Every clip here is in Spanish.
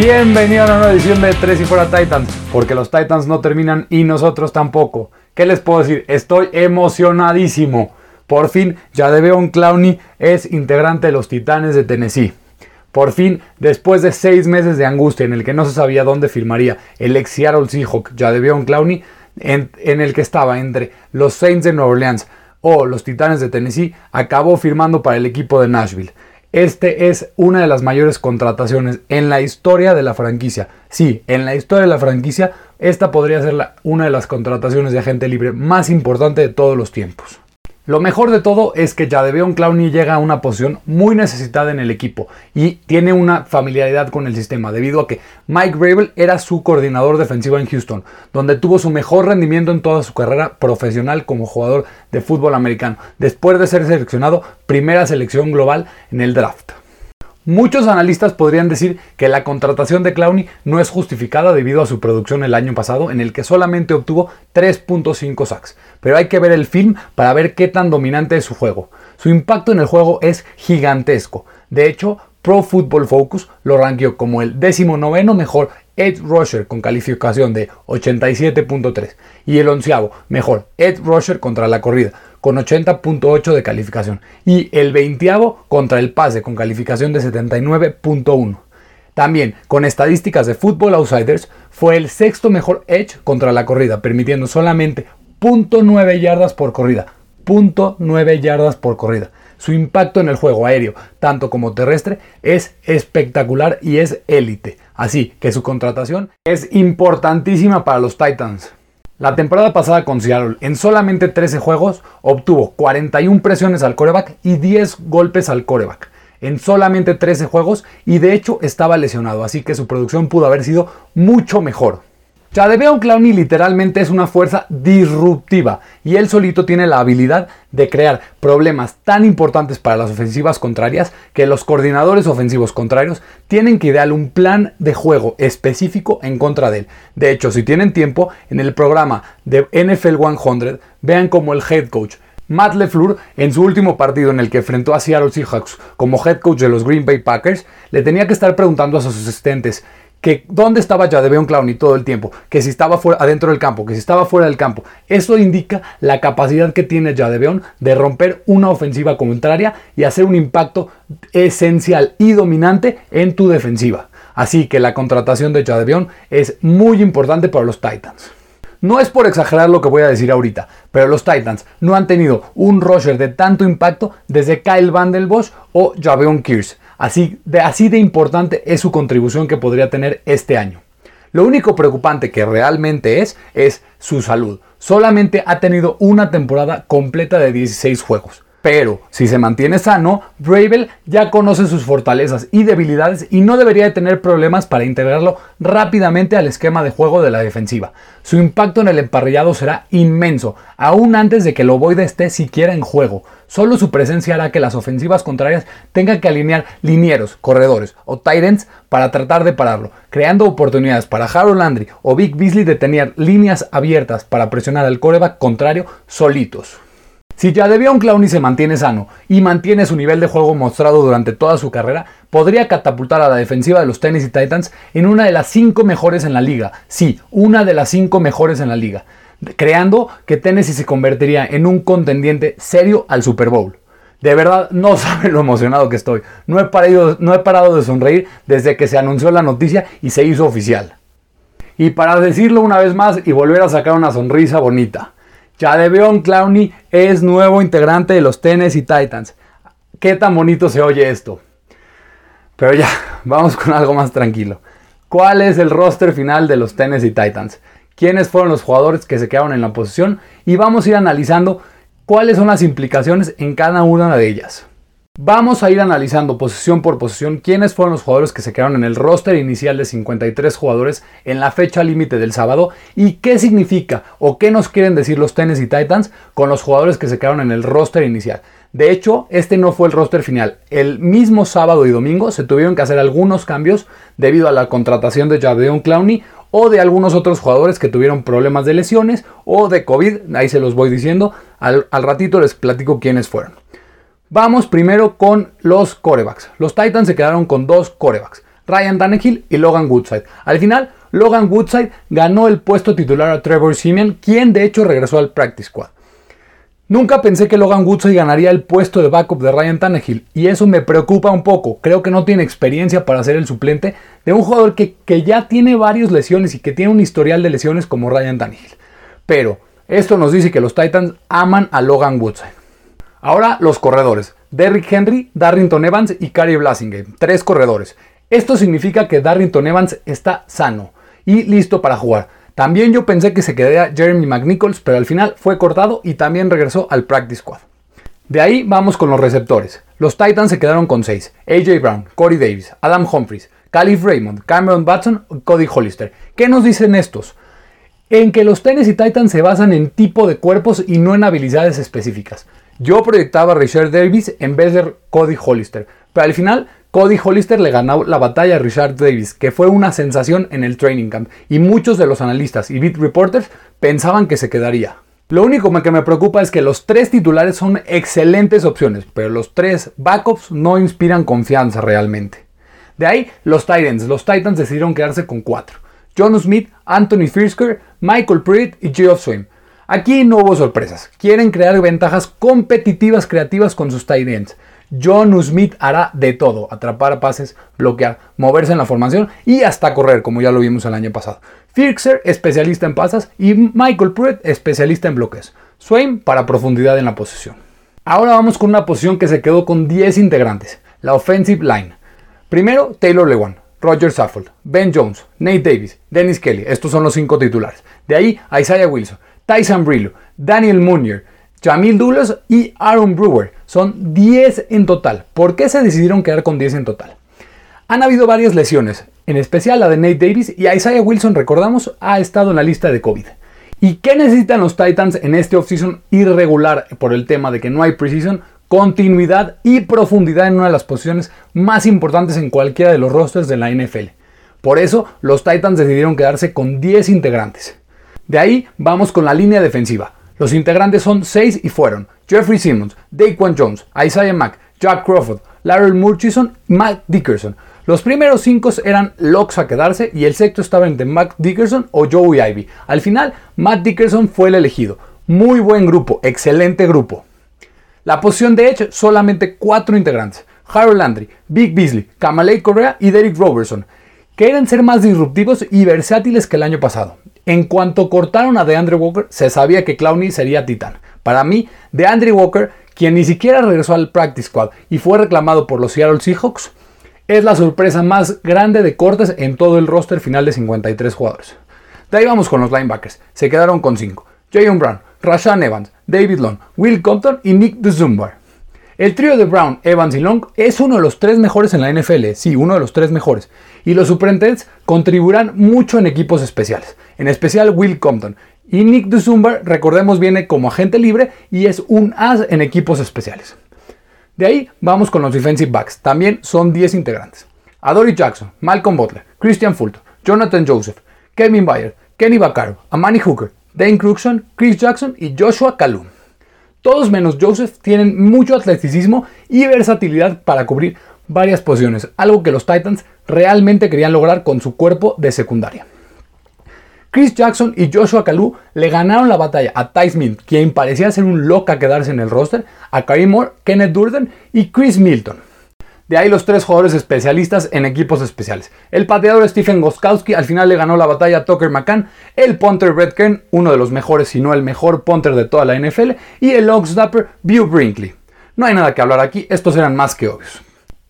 Bienvenido a una nueva edición de Tres y Fuera Titans, porque los Titans no terminan y nosotros tampoco. ¿Qué les puedo decir? Estoy emocionadísimo. Por fin, Jadeveon Clowney es integrante de los Titanes de Tennessee. Por fin, después de seis meses de angustia en el que no se sabía dónde firmaría el ex Seattle Seahawk Jadeveon Clowney, en, en el que estaba entre los Saints de Nueva Orleans o los Titanes de Tennessee, acabó firmando para el equipo de Nashville. Este es una de las mayores contrataciones en la historia de la franquicia. Sí, en la historia de la franquicia, esta podría ser una de las contrataciones de agente libre más importante de todos los tiempos. Lo mejor de todo es que Jadeveon Clowney llega a una posición muy necesitada en el equipo y tiene una familiaridad con el sistema debido a que Mike Rabel era su coordinador defensivo en Houston, donde tuvo su mejor rendimiento en toda su carrera profesional como jugador de fútbol americano, después de ser seleccionado primera selección global en el draft. Muchos analistas podrían decir que la contratación de Clowney no es justificada debido a su producción el año pasado, en el que solamente obtuvo 3.5 sacks. Pero hay que ver el film para ver qué tan dominante es su juego. Su impacto en el juego es gigantesco. De hecho, Pro Football Focus lo ranqueó como el 19 mejor Ed Rusher con calificación de 87.3 y el onceavo mejor Ed Rusher contra la corrida con 80.8 de calificación y el 20 contra el pase con calificación de 79.1. También, con estadísticas de Football Outsiders, fue el sexto mejor edge contra la corrida, permitiendo solamente 0.9 yardas por corrida. 0.9 yardas por corrida. Su impacto en el juego aéreo, tanto como terrestre, es espectacular y es élite. Así que su contratación es importantísima para los Titans. La temporada pasada con Seattle, en solamente 13 juegos, obtuvo 41 presiones al coreback y 10 golpes al coreback. En solamente 13 juegos y de hecho estaba lesionado, así que su producción pudo haber sido mucho mejor. Jadeveon Clowney literalmente es una fuerza disruptiva y él solito tiene la habilidad de crear problemas tan importantes para las ofensivas contrarias que los coordinadores ofensivos contrarios tienen que idear un plan de juego específico en contra de él. De hecho, si tienen tiempo, en el programa de NFL 100 vean como el head coach Matt LeFleur, en su último partido en el que enfrentó a Seattle Seahawks como head coach de los Green Bay Packers, le tenía que estar preguntando a sus asistentes que dónde estaba Jadeveon Clowney todo el tiempo, que si estaba fuera, adentro del campo, que si estaba fuera del campo. Eso indica la capacidad que tiene Jadeveon de romper una ofensiva contraria y hacer un impacto esencial y dominante en tu defensiva. Así que la contratación de Jadeveon es muy importante para los Titans. No es por exagerar lo que voy a decir ahorita, pero los Titans no han tenido un rusher de tanto impacto desde Kyle Vandelbosch o Javion Kears. Así de, importante es su contribución que podría tener este año. Lo único preocupante que realmente es es su salud. Solamente ha tenido una temporada completa de 16 juegos. Pero si se mantiene sano, Bravel ya conoce sus fortalezas y debilidades y no debería de tener problemas para integrarlo rápidamente al esquema de juego de la defensiva. Su impacto en el emparrillado será inmenso, aún antes de que el ovoide esté siquiera en juego. Solo su presencia hará que las ofensivas contrarias tengan que alinear linieros, corredores o tight para tratar de pararlo, creando oportunidades para Harold Landry o Vic Beasley de tener líneas abiertas para presionar al coreback contrario solitos. Si Jadeveon Clowney se mantiene sano y mantiene su nivel de juego mostrado durante toda su carrera, podría catapultar a la defensiva de los Tennessee Titans en una de las cinco mejores en la liga. Sí, una de las cinco mejores en la liga. Creando que Tennessee se convertiría en un contendiente serio al Super Bowl. De verdad, no saben lo emocionado que estoy. No he, no he parado de sonreír desde que se anunció la noticia y se hizo oficial. Y para decirlo una vez más y volver a sacar una sonrisa bonita. Jadeveon Clowney es nuevo integrante de los Tennessee Titans. Qué tan bonito se oye esto. Pero ya, vamos con algo más tranquilo. ¿Cuál es el roster final de los Tennessee Titans? ¿Quiénes fueron los jugadores que se quedaron en la posición? Y vamos a ir analizando cuáles son las implicaciones en cada una de ellas. Vamos a ir analizando posición por posición quiénes fueron los jugadores que se quedaron en el roster inicial de 53 jugadores en la fecha límite del sábado y qué significa o qué nos quieren decir los Tennessee Titans con los jugadores que se quedaron en el roster inicial. De hecho, este no fue el roster final. El mismo sábado y domingo se tuvieron que hacer algunos cambios debido a la contratación de Jadeon Clowney o de algunos otros jugadores que tuvieron problemas de lesiones o de COVID. Ahí se los voy diciendo. Al, al ratito les platico quiénes fueron. Vamos primero con los corebacks. Los Titans se quedaron con dos corebacks. Ryan Tannehill y Logan Woodside. Al final, Logan Woodside ganó el puesto titular a Trevor Simeon, quien de hecho regresó al practice squad. Nunca pensé que Logan Woodside ganaría el puesto de backup de Ryan Tannehill y eso me preocupa un poco. Creo que no tiene experiencia para ser el suplente de un jugador que, que ya tiene varias lesiones y que tiene un historial de lesiones como Ryan Tannehill. Pero esto nos dice que los Titans aman a Logan Woodside. Ahora los corredores. Derrick Henry, Darrington Evans y Cary Blasingame. Tres corredores. Esto significa que Darrington Evans está sano y listo para jugar. También yo pensé que se quedaría Jeremy McNichols, pero al final fue cortado y también regresó al practice squad. De ahí vamos con los receptores. Los Titans se quedaron con 6. AJ Brown, Corey Davis, Adam Humphries, Calif Raymond, Cameron Batson Cody Hollister. ¿Qué nos dicen estos? En que los Tennessee Titans se basan en tipo de cuerpos y no en habilidades específicas. Yo proyectaba a Richard Davis en vez de Cody Hollister, pero al final Cody Hollister le ganó la batalla a Richard Davis, que fue una sensación en el training camp, y muchos de los analistas y beat reporters pensaban que se quedaría. Lo único que me preocupa es que los tres titulares son excelentes opciones, pero los tres backups no inspiran confianza realmente. De ahí, los Titans. Los Titans decidieron quedarse con cuatro. John Smith, Anthony Firsker, Michael Pruitt y Geoff Swain. Aquí no hubo sorpresas. Quieren crear ventajas competitivas creativas con sus tight ends. John Smith hará de todo, atrapar pases, bloquear, moverse en la formación y hasta correr, como ya lo vimos el año pasado. Firkser, especialista en pasas, y Michael Pruitt, especialista en bloques. Swain para profundidad en la posición. Ahora vamos con una posición que se quedó con 10 integrantes, la offensive line. Primero, Taylor Lewan, Roger Saffold, Ben Jones, Nate Davis, Dennis Kelly, estos son los cinco titulares. De ahí, Isaiah Wilson, Tyson Brillo, Daniel Munier, Jamil Douglas y Aaron Brewer. Son 10 en total. ¿Por qué se decidieron quedar con 10 en total? Han habido varias lesiones, en especial la de Nate Davis y Isaiah Wilson, recordamos, ha estado en la lista de COVID. ¿Y qué necesitan los Titans en este offseason irregular por el tema de que no hay precision? Continuidad y profundidad en una de las posiciones más importantes en cualquiera de los rosters de la NFL. Por eso, los Titans decidieron quedarse con 10 integrantes. De ahí vamos con la línea defensiva. Los integrantes son seis y fueron Jeffrey Simmons, Daquan Jones, Isaiah Mack, Jack Crawford, Larry Murchison Matt Dickerson. Los primeros cinco eran locks a quedarse y el sexto estaba entre Matt Dickerson o Joey Ivy. Al final, Matt Dickerson fue el elegido. Muy buen grupo, excelente grupo. La posición de Edge, solamente cuatro integrantes. Harold Landry, Big Beasley, Kamalei Correa y Derek Robertson. Quieren ser más disruptivos y versátiles que el año pasado. En cuanto cortaron a DeAndre Walker, se sabía que Clowney sería titán. Para mí, DeAndre Walker, quien ni siquiera regresó al practice squad y fue reclamado por los Seattle Seahawks, es la sorpresa más grande de cortes en todo el roster final de 53 jugadores. De ahí vamos con los linebackers. Se quedaron con 5. Jayon Brown, Rashan Evans, David Long, Will Compton y Nick DeZumbar. El trío de Brown, Evans y Long es uno de los tres mejores en la NFL, sí, uno de los tres mejores. Y los Superintendents contribuirán mucho en equipos especiales, en especial Will Compton. Y Nick DeZumba, recordemos, viene como agente libre y es un as en equipos especiales. De ahí vamos con los defensive backs, también son 10 integrantes. Adoree Jackson, Malcolm Butler, Christian Fulton, Jonathan Joseph, Kevin Bayer, Kenny Vaccaro, Amani Hooker, Dane Cruxon, Chris Jackson y Joshua Kalum. Todos menos Joseph tienen mucho atleticismo y versatilidad para cubrir varias posiciones, algo que los Titans realmente querían lograr con su cuerpo de secundaria. Chris Jackson y Joshua Kalu le ganaron la batalla a Ty Smith, quien parecía ser un loca quedarse en el roster, a Karim Moore, Kenneth Durden y Chris Milton. De ahí los tres jugadores especialistas en equipos especiales. El pateador Stephen Goskowski al final le ganó la batalla a Tucker McCann, el punter Red Kern, uno de los mejores si no el mejor punter de toda la NFL, y el long snapper Bew Brinkley. No hay nada que hablar aquí, estos eran más que obvios.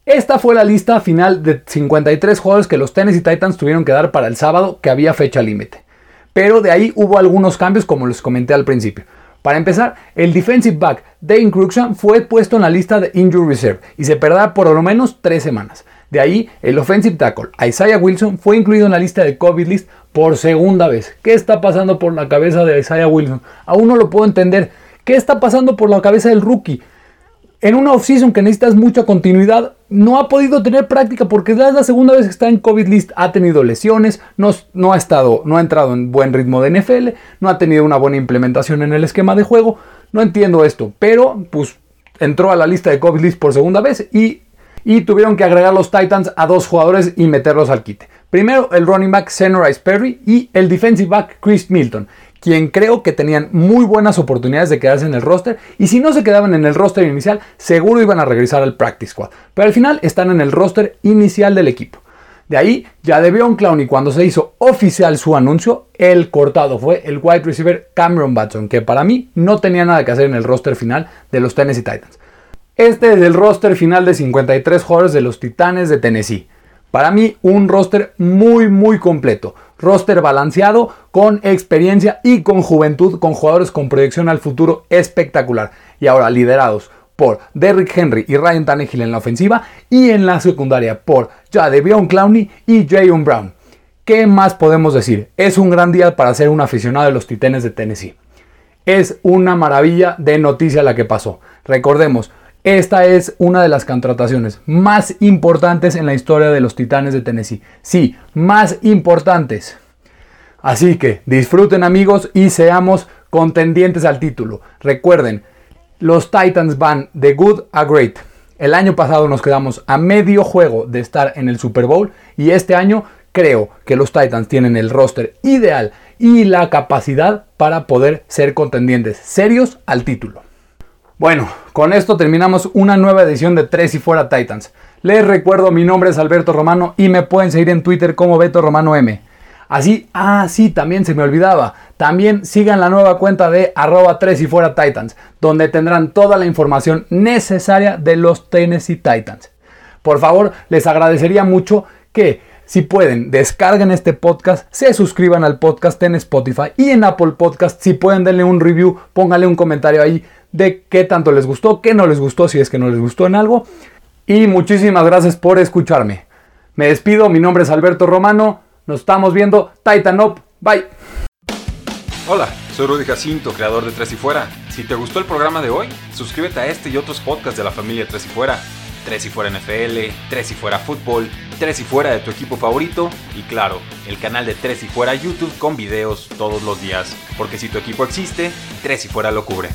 Esta fue la lista final de 53 jugadores que los Tennessee Titans tuvieron que dar para el sábado que había fecha límite. Pero de ahí hubo algunos cambios como les comenté al principio. Para empezar, el defensive back Dane Cruikshank fue puesto en la lista de Injury Reserve y se perderá por lo menos tres semanas. De ahí, el offensive tackle Isaiah Wilson fue incluido en la lista de COVID list por segunda vez. ¿Qué está pasando por la cabeza de Isaiah Wilson? Aún no lo puedo entender. ¿Qué está pasando por la cabeza del rookie? En una offseason que necesitas mucha continuidad, no ha podido tener práctica porque es la segunda vez que está en COVID list, ha tenido lesiones, no, no, ha estado, no ha entrado en buen ritmo de NFL, no ha tenido una buena implementación en el esquema de juego. No entiendo esto, pero pues entró a la lista de COVID list por segunda vez y, y tuvieron que agregar los Titans a dos jugadores y meterlos al quite. Primero el running back Rice Perry y el defensive back Chris Milton, quien creo que tenían muy buenas oportunidades de quedarse en el roster y si no se quedaban en el roster inicial seguro iban a regresar al practice squad, pero al final están en el roster inicial del equipo. De ahí ya debió un clown y cuando se hizo oficial su anuncio, el cortado fue el wide receiver Cameron Batson, que para mí no tenía nada que hacer en el roster final de los Tennessee Titans. Este es el roster final de 53 jugadores de los Titanes de Tennessee. Para mí un roster muy muy completo, roster balanceado con experiencia y con juventud, con jugadores con proyección al futuro espectacular. Y ahora liderados por Derrick Henry y Ryan Tannehill en la ofensiva y en la secundaria por Jadeveon Clowney y Jayon Brown. ¿Qué más podemos decir? Es un gran día para ser un aficionado de los Titanes de Tennessee. Es una maravilla de noticia la que pasó. Recordemos, esta es una de las contrataciones más importantes en la historia de los Titanes de Tennessee. Sí, más importantes. Así que disfruten amigos y seamos contendientes al título. Recuerden, los Titans van de good a great. El año pasado nos quedamos a medio juego de estar en el Super Bowl y este año creo que los Titans tienen el roster ideal y la capacidad para poder ser contendientes serios al título. Bueno, con esto terminamos una nueva edición de Tres y Fuera Titans. Les recuerdo, mi nombre es Alberto Romano y me pueden seguir en Twitter como Beto Romano M. Así, ah, sí, también se me olvidaba. También sigan la nueva cuenta de arroba 3 y fuera Titans, donde tendrán toda la información necesaria de los Tennessee Titans. Por favor, les agradecería mucho que, si pueden, descarguen este podcast, se suscriban al podcast en Spotify y en Apple Podcast. Si pueden, denle un review, pónganle un comentario ahí de qué tanto les gustó, qué no les gustó, si es que no les gustó en algo. Y muchísimas gracias por escucharme. Me despido, mi nombre es Alberto Romano. Nos estamos viendo. Titan Up. Bye. Hola, soy Rudy Jacinto, creador de Tres y Fuera. Si te gustó el programa de hoy, suscríbete a este y otros podcasts de la familia Tres y Fuera. Tres y Fuera NFL, Tres y Fuera Fútbol, Tres y Fuera de tu equipo favorito y claro, el canal de Tres y Fuera YouTube con videos todos los días. Porque si tu equipo existe, Tres y Fuera lo cubre.